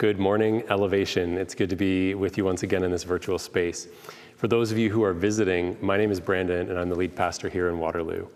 Good morning, Elevation. It's good to be with you once again in this virtual space. For those of you who are visiting, my name is Brandon, and I'm the lead pastor here in Waterloo.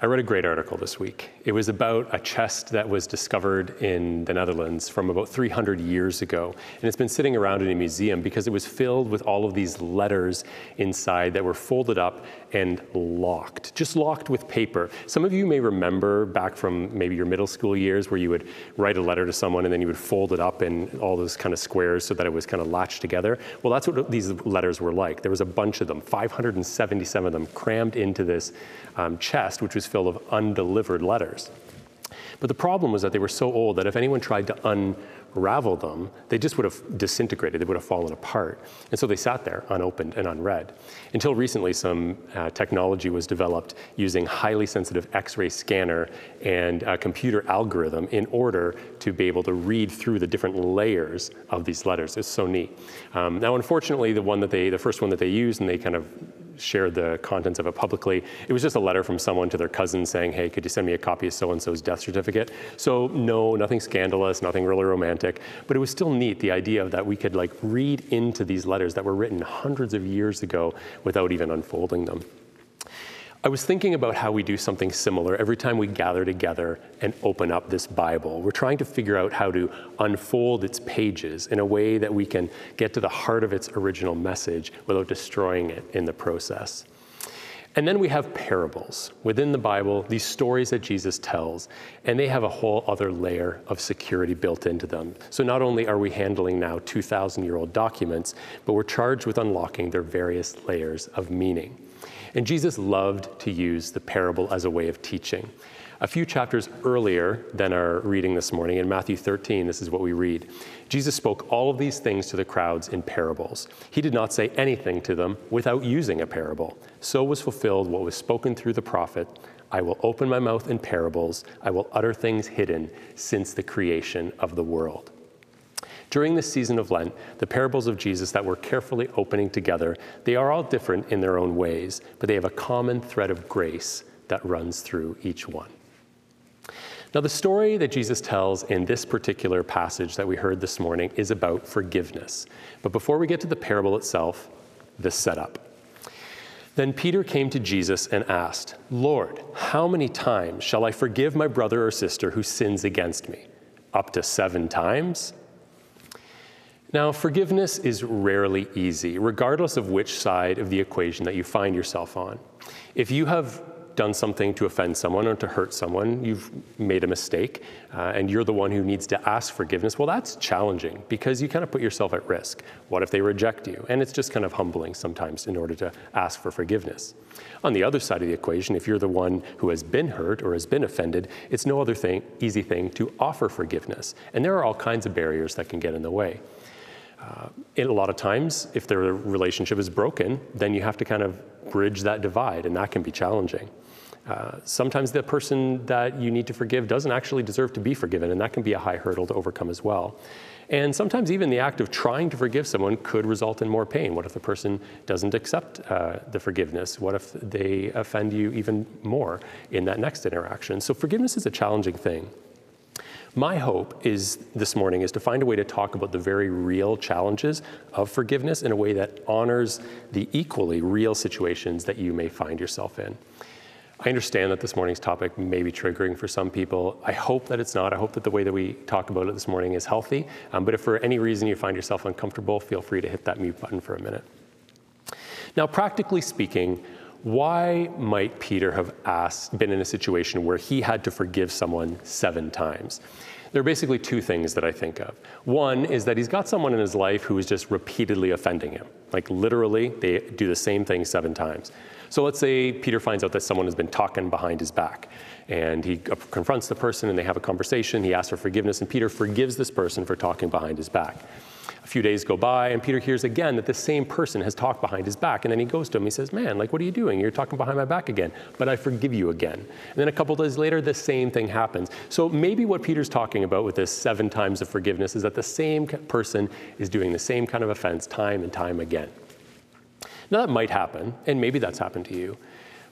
I read a great article this week. It was about a chest that was discovered in the Netherlands from about 300 years ago. And it's been sitting around in a museum because it was filled with all of these letters inside that were folded up and locked, just locked with paper. Some of you may remember back from maybe your middle school years where you would write a letter to someone and then you would fold it up in all those kind of squares so that it was kind of latched together. Well, that's what these letters were like. There was a bunch of them, 577 of them crammed into this um, chest, which was full of undelivered letters. But the problem was that they were so old that if anyone tried to unravel them, they just would have disintegrated, they would have fallen apart. And so they sat there unopened and unread. Until recently, some uh, technology was developed using highly sensitive X ray scanner and a computer algorithm in order to be able to read through the different layers of these letters. It's so neat. Um, now, unfortunately, the one that they, the first one that they used and they kind of shared the contents of it publicly. It was just a letter from someone to their cousin saying, hey, could you send me a copy of so-and-so's death certificate? So no, nothing scandalous, nothing really romantic, but it was still neat, the idea that we could like read into these letters that were written hundreds of years ago without even unfolding them. I was thinking about how we do something similar every time we gather together and open up this Bible. We're trying to figure out how to unfold its pages in a way that we can get to the heart of its original message without destroying it in the process. And then we have parables within the Bible, these stories that Jesus tells, and they have a whole other layer of security built into them. So not only are we handling now 2,000 year old documents, but we're charged with unlocking their various layers of meaning. And Jesus loved to use the parable as a way of teaching. A few chapters earlier than our reading this morning, in Matthew 13, this is what we read. Jesus spoke all of these things to the crowds in parables. He did not say anything to them without using a parable. So was fulfilled what was spoken through the prophet I will open my mouth in parables, I will utter things hidden since the creation of the world. During this season of Lent, the parables of Jesus that we're carefully opening together, they are all different in their own ways, but they have a common thread of grace that runs through each one. Now, the story that Jesus tells in this particular passage that we heard this morning is about forgiveness. But before we get to the parable itself, the setup. Then Peter came to Jesus and asked, Lord, how many times shall I forgive my brother or sister who sins against me? Up to seven times? Now, forgiveness is rarely easy, regardless of which side of the equation that you find yourself on. If you have done something to offend someone or to hurt someone, you've made a mistake, uh, and you're the one who needs to ask forgiveness, well, that's challenging because you kind of put yourself at risk. What if they reject you? And it's just kind of humbling sometimes in order to ask for forgiveness. On the other side of the equation, if you're the one who has been hurt or has been offended, it's no other thing, easy thing to offer forgiveness. And there are all kinds of barriers that can get in the way. Uh, a lot of times, if their relationship is broken, then you have to kind of bridge that divide, and that can be challenging. Uh, sometimes the person that you need to forgive doesn't actually deserve to be forgiven, and that can be a high hurdle to overcome as well. And sometimes even the act of trying to forgive someone could result in more pain. What if the person doesn't accept uh, the forgiveness? What if they offend you even more in that next interaction? So forgiveness is a challenging thing. My hope is this morning is to find a way to talk about the very real challenges of forgiveness in a way that honors the equally real situations that you may find yourself in. I understand that this morning's topic may be triggering for some people. I hope that it's not. I hope that the way that we talk about it this morning is healthy. Um, but if for any reason you find yourself uncomfortable, feel free to hit that mute button for a minute. Now, practically speaking, why might Peter have asked, been in a situation where he had to forgive someone seven times? There are basically two things that I think of. One is that he's got someone in his life who is just repeatedly offending him. Like literally, they do the same thing seven times. So let's say Peter finds out that someone has been talking behind his back. And he confronts the person and they have a conversation. He asks for forgiveness, and Peter forgives this person for talking behind his back. A few days go by, and Peter hears again that the same person has talked behind his back. And then he goes to him. And he says, Man, like, what are you doing? You're talking behind my back again. But I forgive you again. And then a couple days later, the same thing happens. So maybe what Peter's talking about with this seven times of forgiveness is that the same person is doing the same kind of offense time and time again. Now, that might happen, and maybe that's happened to you.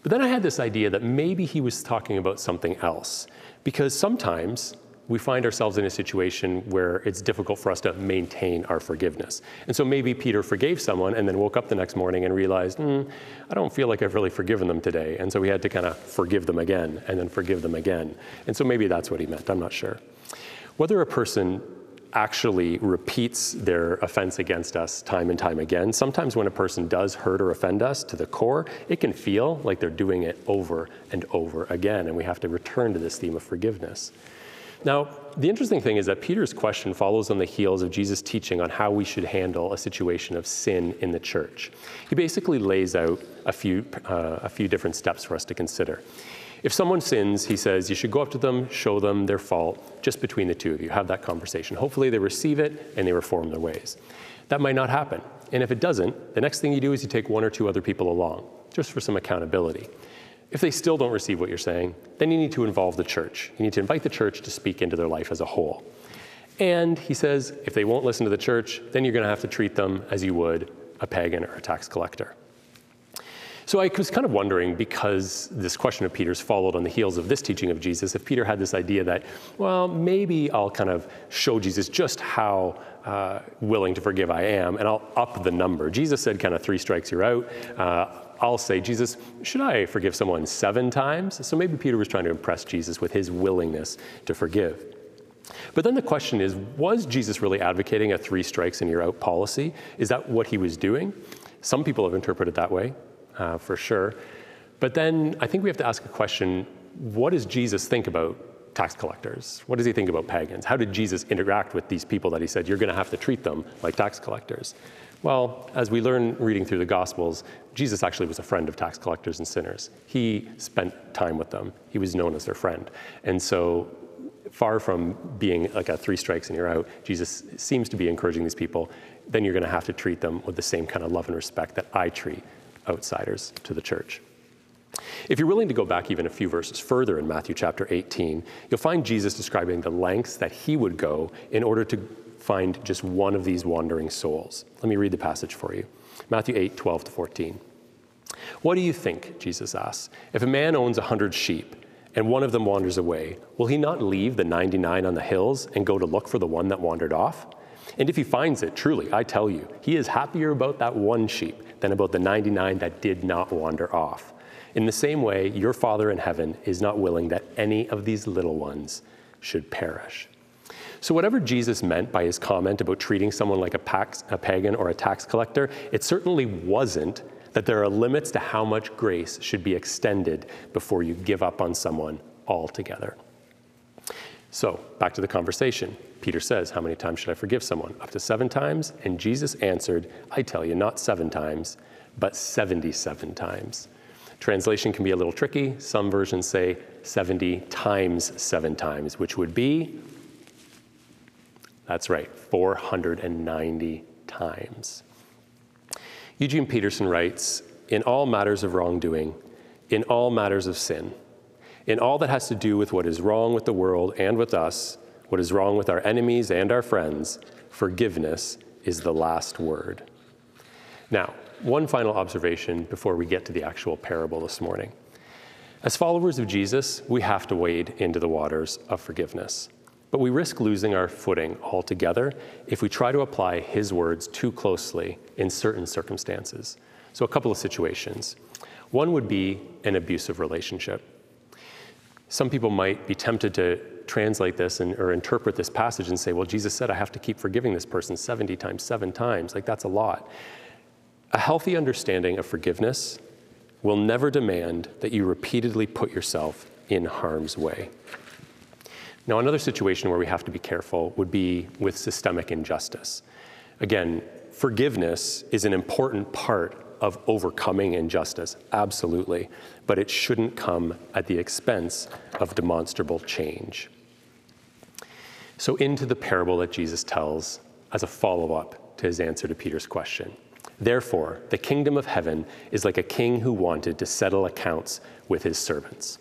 But then I had this idea that maybe he was talking about something else. Because sometimes we find ourselves in a situation where it's difficult for us to maintain our forgiveness. And so maybe Peter forgave someone and then woke up the next morning and realized, mm, I don't feel like I've really forgiven them today. And so he had to kind of forgive them again and then forgive them again. And so maybe that's what he meant. I'm not sure. Whether a person actually repeats their offense against us time and time again. Sometimes when a person does hurt or offend us to the core, it can feel like they're doing it over and over again, and we have to return to this theme of forgiveness. Now, the interesting thing is that Peter's question follows on the heels of Jesus' teaching on how we should handle a situation of sin in the church. He basically lays out a few, uh, a few different steps for us to consider. If someone sins, he says, you should go up to them, show them their fault, just between the two of you. Have that conversation. Hopefully, they receive it and they reform their ways. That might not happen. And if it doesn't, the next thing you do is you take one or two other people along, just for some accountability. If they still don't receive what you're saying, then you need to involve the church. You need to invite the church to speak into their life as a whole. And he says, if they won't listen to the church, then you're going to have to treat them as you would a pagan or a tax collector. So I was kind of wondering, because this question of Peter's followed on the heels of this teaching of Jesus, if Peter had this idea that, well, maybe I'll kind of show Jesus just how uh, willing to forgive I am, and I'll up the number. Jesus said, kind of three strikes, you're out. Uh, I'll say, Jesus, should I forgive someone seven times? So maybe Peter was trying to impress Jesus with his willingness to forgive. But then the question is was Jesus really advocating a three strikes and you're out policy? Is that what he was doing? Some people have interpreted that way uh, for sure. But then I think we have to ask a question what does Jesus think about tax collectors? What does he think about pagans? How did Jesus interact with these people that he said, you're going to have to treat them like tax collectors? Well, as we learn reading through the Gospels, Jesus actually was a friend of tax collectors and sinners. He spent time with them, he was known as their friend. And so, far from being like a three strikes and you're out, Jesus seems to be encouraging these people, then you're going to have to treat them with the same kind of love and respect that I treat outsiders to the church. If you're willing to go back even a few verses further in Matthew chapter 18, you'll find Jesus describing the lengths that he would go in order to find just one of these wandering souls. Let me read the passage for you Matthew 8, 12 to 14. What do you think, Jesus asks, if a man owns a hundred sheep and one of them wanders away, will he not leave the 99 on the hills and go to look for the one that wandered off? And if he finds it, truly, I tell you, he is happier about that one sheep than about the 99 that did not wander off. In the same way, your Father in heaven is not willing that any of these little ones should perish. So, whatever Jesus meant by his comment about treating someone like a, pax, a pagan or a tax collector, it certainly wasn't that there are limits to how much grace should be extended before you give up on someone altogether. So, back to the conversation. Peter says, How many times should I forgive someone? Up to seven times? And Jesus answered, I tell you, not seven times, but 77 times. Translation can be a little tricky. Some versions say 70 times seven times, which would be, that's right, 490 times. Eugene Peterson writes In all matters of wrongdoing, in all matters of sin, in all that has to do with what is wrong with the world and with us, what is wrong with our enemies and our friends, forgiveness is the last word. Now, one final observation before we get to the actual parable this morning. As followers of Jesus, we have to wade into the waters of forgiveness. But we risk losing our footing altogether if we try to apply his words too closely in certain circumstances. So, a couple of situations. One would be an abusive relationship. Some people might be tempted to translate this and, or interpret this passage and say, well, Jesus said I have to keep forgiving this person 70 times, seven times. Like, that's a lot. A healthy understanding of forgiveness will never demand that you repeatedly put yourself in harm's way. Now, another situation where we have to be careful would be with systemic injustice. Again, forgiveness is an important part of overcoming injustice, absolutely, but it shouldn't come at the expense of demonstrable change. So, into the parable that Jesus tells as a follow up to his answer to Peter's question. Therefore, the kingdom of heaven is like a king who wanted to settle accounts with his servants.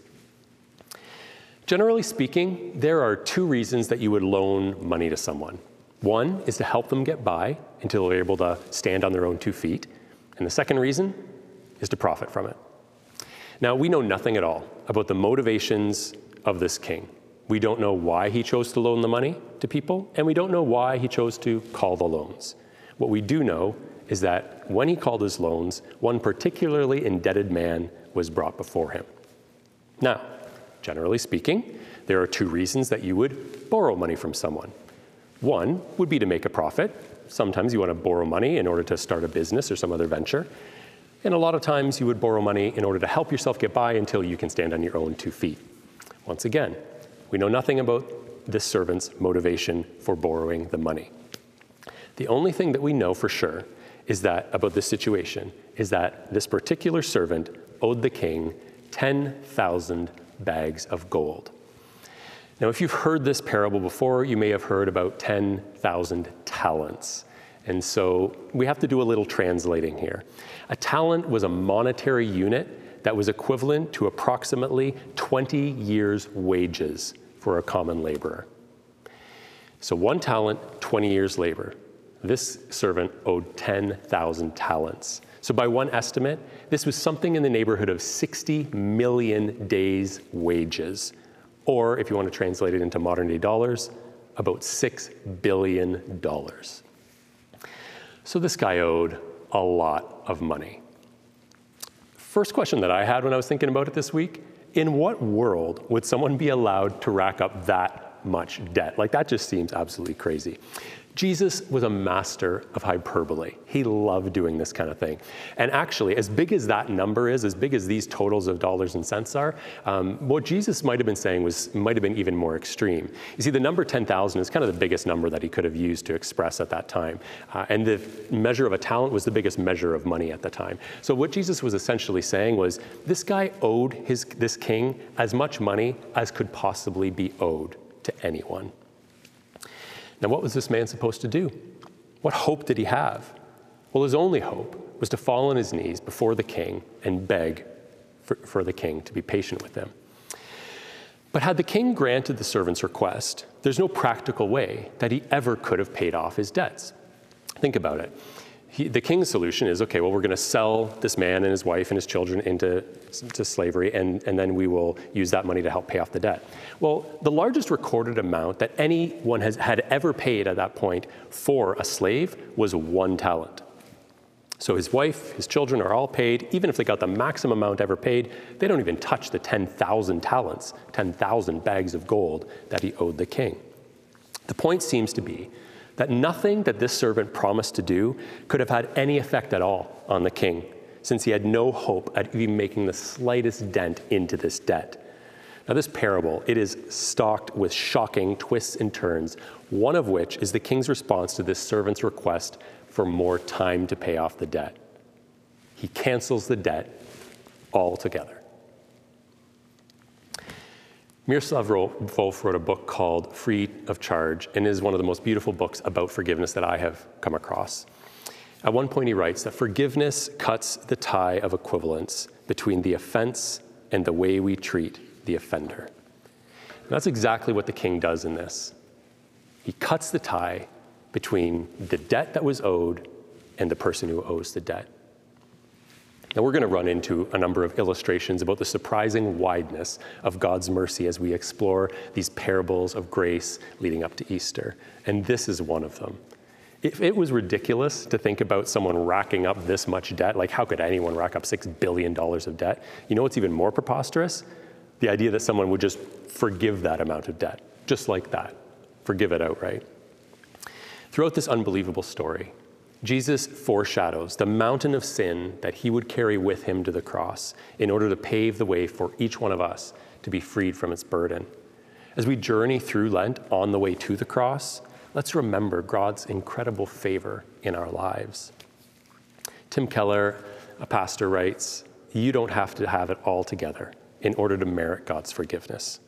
Generally speaking, there are two reasons that you would loan money to someone. One is to help them get by until they're able to stand on their own two feet. And the second reason is to profit from it. Now, we know nothing at all about the motivations of this king. We don't know why he chose to loan the money to people, and we don't know why he chose to call the loans. What we do know is that when he called his loans, one particularly indebted man was brought before him. Now, generally speaking, there are two reasons that you would borrow money from someone. One would be to make a profit. Sometimes you want to borrow money in order to start a business or some other venture. And a lot of times you would borrow money in order to help yourself get by until you can stand on your own two feet. Once again, we know nothing about this servant's motivation for borrowing the money. The only thing that we know for sure is that about this situation is that this particular servant owed the king 10,000 bags of gold. Now, if you've heard this parable before, you may have heard about 10,000 talents. And so we have to do a little translating here. A talent was a monetary unit that was equivalent to approximately 20 years' wages for a common laborer. So one talent, 20 years' labor. This servant owed 10,000 talents. So, by one estimate, this was something in the neighborhood of 60 million days' wages, or if you want to translate it into modern day dollars, about $6 billion. So, this guy owed a lot of money. First question that I had when I was thinking about it this week in what world would someone be allowed to rack up that much debt? Like, that just seems absolutely crazy. Jesus was a master of hyperbole. He loved doing this kind of thing. And actually, as big as that number is, as big as these totals of dollars and cents are, um, what Jesus might have been saying was might have been even more extreme. You see, the number 10,000 is kind of the biggest number that he could have used to express at that time. Uh, and the measure of a talent was the biggest measure of money at the time. So what Jesus was essentially saying was this guy owed his, this king as much money as could possibly be owed to anyone. Now, what was this man supposed to do? What hope did he have? Well, his only hope was to fall on his knees before the king and beg for, for, the king to be patient with him. But had the king granted the servant's request, there's no practical way that he ever could have paid off his debts. Think about it he, the king's solution is okay, well, we're going to sell this man and his wife and his children into to slavery, and, and then we will use that money to help pay off the debt. Well, the largest recorded amount that anyone has, had ever paid at that point for a slave was one talent. So his wife, his children are all paid. Even if they got the maximum amount ever paid, they don't even touch the 10,000 talents, 10,000 bags of gold that he owed the king. The point seems to be that nothing that this servant promised to do could have had any effect at all on the king, since he had no hope at even making the slightest dent into this debt. Now, this parable, it is stocked with shocking twists and turns, one of which is the king's response to this servant's request for more time to pay off the debt. He cancels the debt altogether. Miroslav Volf wrote a book called Free of Charge and is one of the most beautiful books about forgiveness that I have come across. At one point, he writes that forgiveness cuts the tie of equivalence between the offense and the way we treat the offender. And that's exactly what the king does in this. He cuts the tie between the debt that was owed and the person who owes the debt. Now, we're going to run into a number of illustrations about the surprising wideness of God's mercy as we explore these parables of grace leading up to Easter. And this is one of them. If it was ridiculous to think about someone racking up this much debt, like how could anyone rack up $6 billion of debt? You know what's even more preposterous? The idea that someone would just forgive that amount of debt, just like that, forgive it outright. Throughout this unbelievable story, Jesus foreshadows the mountain of sin that he would carry with him to the cross in order to pave the way for each one of us to be freed from its burden. As we journey through Lent on the way to the cross, let's remember God's incredible favor in our lives. Tim Keller, a pastor, writes You don't have to have it all together in order to merit God's forgiveness.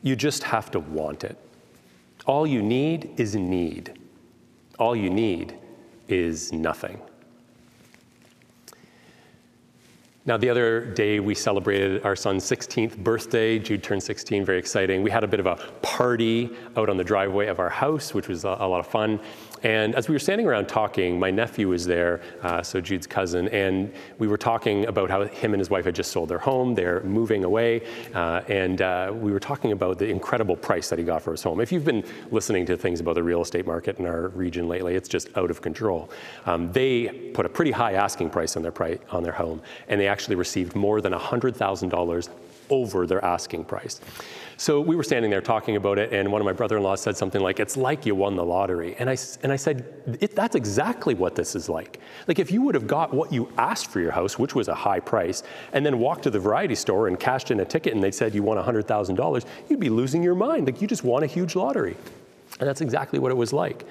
You just have to want it. All you need is need. All you need is nothing. Now, the other day we celebrated our son's 16th birthday. Jude turned 16, very exciting. We had a bit of a party out on the driveway of our house, which was a, lot of fun. And as we were standing around talking, my nephew was there, uh, so Jude's cousin, and we were talking about how him and his wife had just sold their home. They're moving away, uh, and uh, we were talking about the incredible price that he got for his home. If you've been listening to things about the real estate market in our region lately, it's just out of control. Um, they put a pretty high asking price on their price on their home, and they actually received more than $100,000 over their asking price. So we were standing there talking about it, and one of my brother-in-law said something like, "It's like you won the lottery." And I and I said, "That's exactly what this is like. Like if you would have got what you asked for your house, which was a high price, and then walked to the variety store and cashed in a ticket, and they said you won $100,000, you'd be losing your mind. Like you just won a huge lottery." And that's exactly what it was like.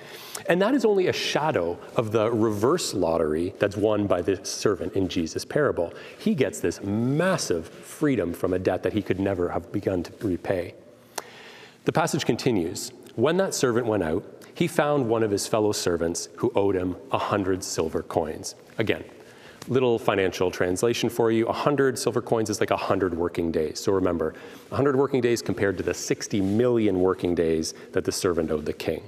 And that is only a shadow of the reverse lottery that's won by the servant in Jesus' parable. He gets this massive freedom from a debt that he could never have begun to repay. The passage continues When that servant went out, he found one of his fellow servants who owed him a hundred silver coins. Again, little financial translation for you 100 silver coins is like 100 working days. So remember, 100 working days compared to the 60 million working days that the servant owed the king.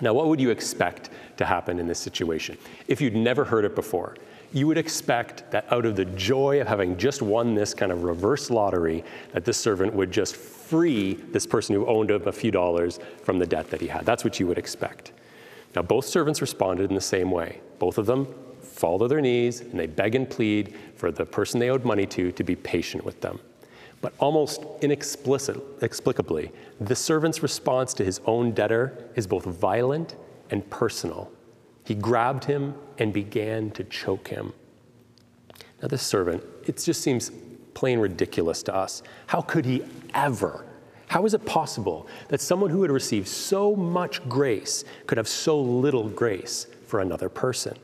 Now, what would you expect to happen in this situation? If you'd never heard it before, you would expect that out of the joy of having just won this kind of reverse lottery, that this servant would just free this person who owned him a few dollars from the debt that he had. That's what you would expect. Now, both servants responded in the same way. Both of them fall to their knees and they beg and plead for the person they owed money to to be patient with them. But almost inexplicably, the servant's response to his own debtor is both violent and personal. He grabbed him and began to choke him. Now, this servant, it just seems plain ridiculous to us. How could he ever? How is it possible that someone who had received so much grace could have so little grace for another person?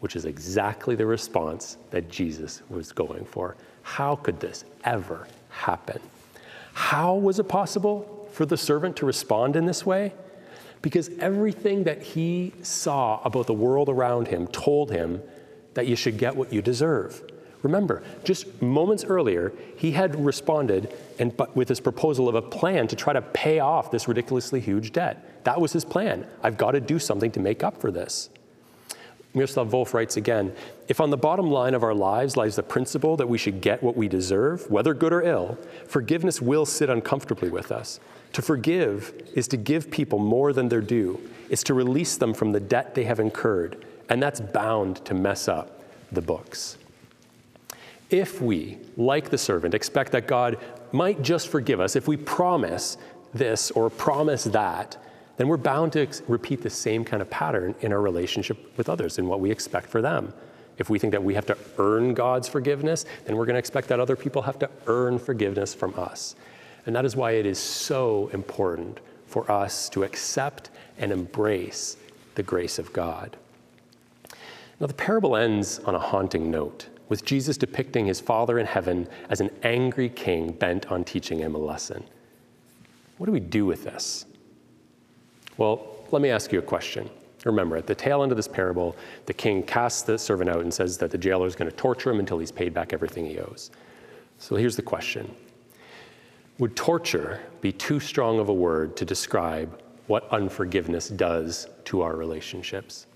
Which is exactly the response that Jesus was going for. How could this ever happen? How was it possible for the servant to respond in this way? Because everything that he saw about the world around him told him that you should get what you deserve. Remember, just moments earlier, he had responded and with his proposal of a plan to try to pay off this ridiculously huge debt. That was his plan. I've got to do something to make up for this. Miroslav Volf writes again If on the bottom line of our lives lies the principle that we should get what we deserve, whether good or ill, forgiveness will sit uncomfortably with us. To forgive is to give people more than their due, it's to release them from the debt they have incurred, and that's bound to mess up the books. If we, like the servant, expect that God might just forgive us if we promise this or promise that, then we're bound to repeat the same kind of pattern in our relationship with others and what we expect for them. If we think that we have to earn God's forgiveness, then we're going to expect that other people have to earn forgiveness from us. And that is why it is so important for us to accept and embrace the grace of God. Now, the parable ends on a haunting note, with Jesus depicting his Father in heaven as an angry king bent on teaching him a lesson. What do we do with this? Well, let me ask you a question. Remember, at the tail end of this parable, the king casts the servant out and says that the jailer is going to torture him until he's paid back everything he owes. So here's the question Would torture be too strong of a word to describe what unforgiveness does to our relationships?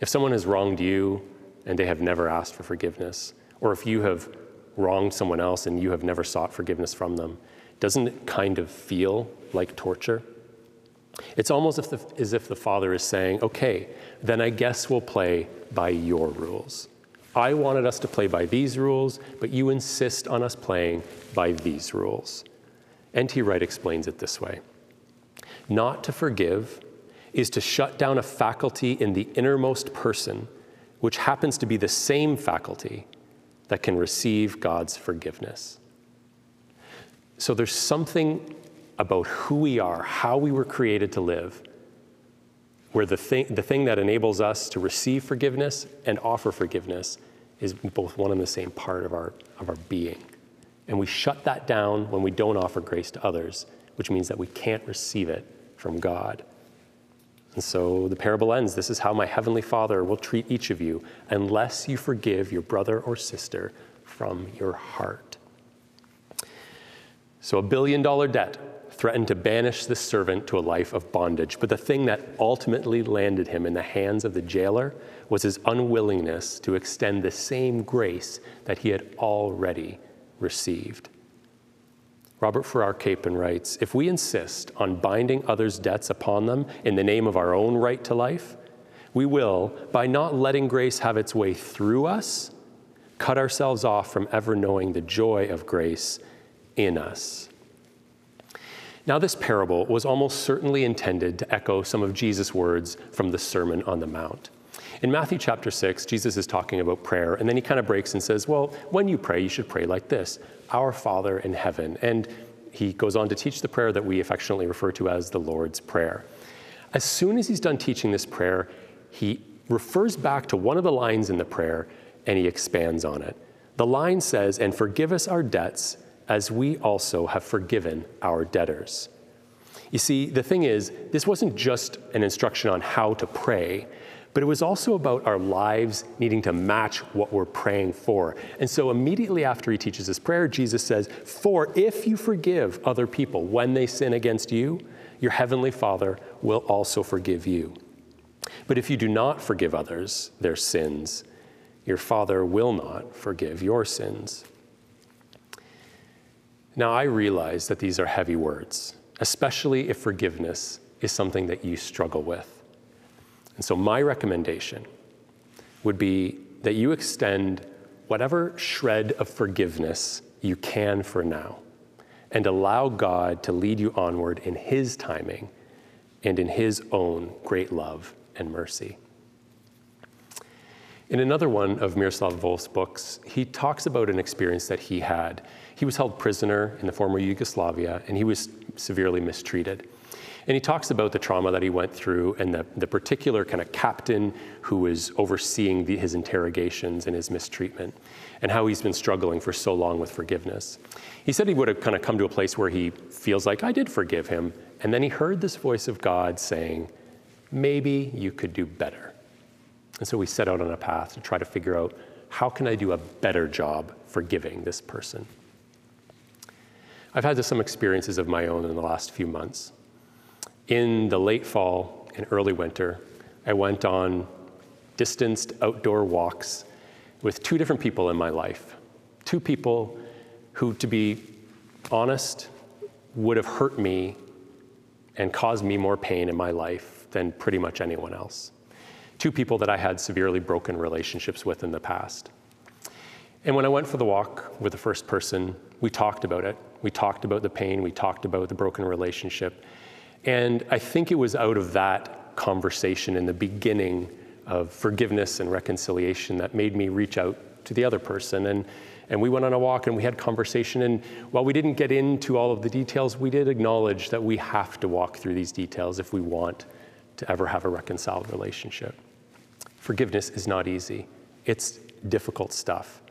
If someone has wronged you and they have never asked for forgiveness, or if you have wronged someone else and you have never sought forgiveness from them, doesn't it kind of feel like torture? It's almost as if, the, as if the Father is saying, okay, then I guess we'll play by your rules. I wanted us to play by these rules, but you insist on us playing by these rules. N.T. Wright explains it this way Not to forgive is to shut down a faculty in the innermost person, which happens to be the same faculty that can receive God's forgiveness. So there's something about who we are, how we were created to live, where the thing, the thing that enables us to receive forgiveness and offer forgiveness is both one and the same part of our, of our being. And we shut that down when we don't offer grace to others, which means that we can't receive it from God. And so the parable ends this is how my heavenly Father will treat each of you unless you forgive your brother or sister from your heart. So, a billion dollar debt threatened to banish this servant to a life of bondage. But the thing that ultimately landed him in the hands of the jailer was his unwillingness to extend the same grace that he had already received. Robert Farrar Capon writes If we insist on binding others' debts upon them in the name of our own right to life, we will, by not letting grace have its way through us, cut ourselves off from ever knowing the joy of grace in us. Now, this parable was almost certainly intended to echo some of Jesus' words from the Sermon on the Mount. In Matthew chapter 6, Jesus is talking about prayer, and then he kind of breaks and says, Well, when you pray, you should pray like this Our Father in heaven. And he goes on to teach the prayer that we affectionately refer to as the Lord's Prayer. As soon as he's done teaching this prayer, he refers back to one of the lines in the prayer and he expands on it. The line says, And forgive us our debts as we also have forgiven our debtors. You see, the thing is, this wasn't just an instruction on how to pray, but it was also about our lives needing to match what we're praying for. And so immediately after he teaches this prayer, Jesus says, For if you forgive other people when they sin against you, your heavenly Father will also forgive you. But if you do not forgive others their sins, your Father will not forgive your sins. Now, I realize that these are heavy words, especially if forgiveness is something that you struggle with. And so, my recommendation would be that you extend whatever shred of forgiveness you can for now and allow God to lead you onward in His timing and in His own great love and mercy. In another one of Miroslav Volf's books, he talks about an experience that he had he was held prisoner in the former Yugoslavia and he was severely mistreated. And he talks about the trauma that he went through and the, the particular kind of captain who was overseeing the, his interrogations and his mistreatment, and how he's been struggling for so long with forgiveness. He said he would have kind of come to a place where he feels like, I did forgive him. And then he heard this voice of God saying, Maybe you could do better. And so we set out on a path to try to figure out how can I do a better job forgiving this person. I've had some experiences of my own in the last few months. In the late fall and early winter, I went on distanced outdoor walks with two different people in my life. Two people who, to be honest, would have hurt me and caused me more pain in my life than pretty much anyone else. Two people that I had severely broken relationships with in the past. And when I went for the walk with the first person, we talked about it. We talked about the pain, we talked about the broken relationship. And I think it was out of that conversation in the beginning of forgiveness and reconciliation that made me reach out to the other person. And, and we went on a walk and we had conversation. And while we didn't get into all of the details, we did acknowledge that we have to walk through these details if we want to ever have a reconciled relationship. Forgiveness is not easy, it's difficult stuff.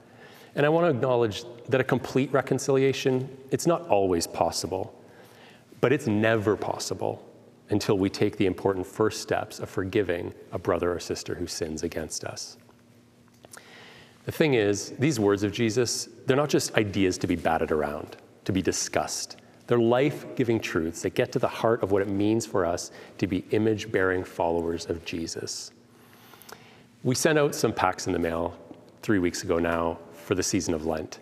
And I want to acknowledge that a complete reconciliation, it's not always possible, but it's never possible until we take the important first steps of forgiving a brother or sister who sins against us. The thing is, these words of Jesus, they're not just ideas to be batted around, to be discussed. They're life giving truths that get to the heart of what it means for us to be image bearing followers of Jesus. We sent out some packs in the mail three weeks ago now for the season of Lent.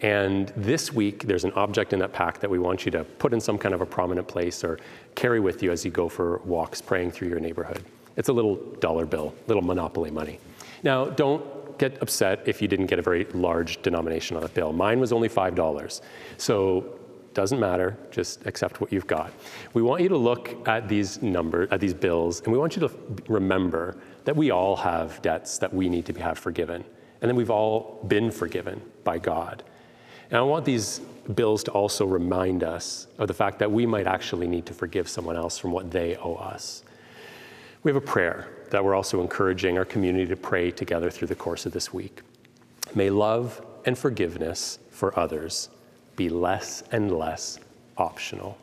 And this week, there's an object in that pack that we want you to put in some kind of a prominent place or carry with you as you go for walks praying through your neighborhood. It's a little dollar bill, little monopoly money. Now, don't get upset if you didn't get a very large denomination on that bill. Mine was only $5. So doesn't matter, just accept what you've got. We want you to look at these numbers, at these bills, and we want you to remember that we all have debts that we need to have forgiven and then we've all been forgiven by God. And I want these bills to also remind us of the fact that we might actually need to forgive someone else from what they owe us. We have a prayer that we're also encouraging our community to pray together through the course of this week. May love and forgiveness for others be less and less optional.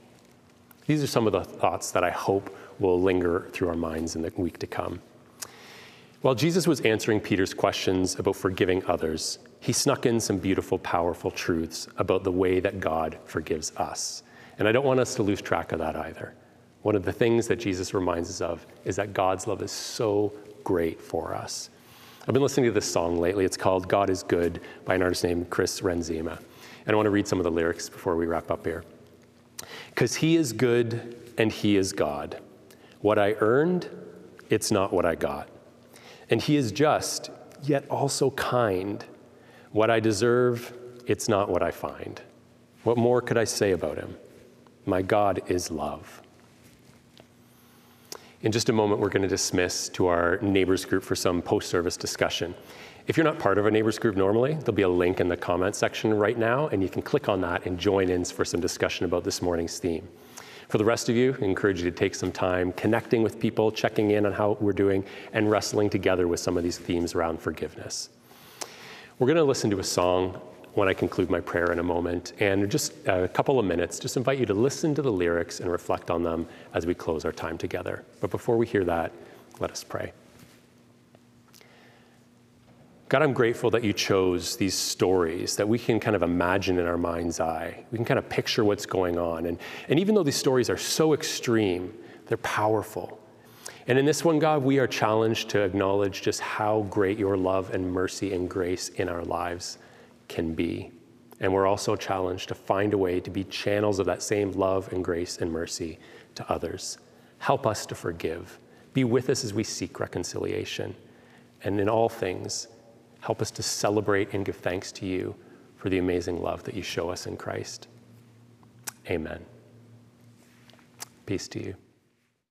These are some of the thoughts that I hope will linger through our minds in the week to come. While Jesus was answering Peter's questions about forgiving others, he snuck in some beautiful, powerful truths about the way that God forgives us. And I don't want us to lose track of that either. One of the things that Jesus reminds us of is that God's love is so great for us. I've been listening to this song lately. It's called God is Good by an artist named Chris Renzema. And I want to read some of the lyrics before we wrap up here. Because He is good and He is God. What I earned, it's not what I got. And he is just, yet also kind. What I deserve, it's not what I find. What more could I say about him? My God is love. In just a moment, we're going to dismiss to our neighbors group for some post service discussion. If you're not part of a neighbors group normally, there'll be a link in the comment section right now, and you can click on that and join in for some discussion about this morning's theme. For the rest of you, I encourage you to take some time connecting with people, checking in on how we're doing, and wrestling together with some of these themes around forgiveness. We're going to listen to a song when I conclude my prayer in a moment, and just a couple of minutes, just invite you to listen to the lyrics and reflect on them as we close our time together. But before we hear that, let us pray. God, I'm grateful that you chose these stories that we can kind of imagine in our mind's eye. We can kind of picture what's going on. And, and even though these stories are so extreme, they're powerful. And in this one, God, we are challenged to acknowledge just how great your love and mercy and grace in our lives can be. And we're also challenged to find a way to be channels of that same love and grace and mercy to others. Help us to forgive. Be with us as we seek reconciliation. And in all things, Help us to celebrate and give thanks to you for the amazing love that you show us in Christ. Amen. Peace to you.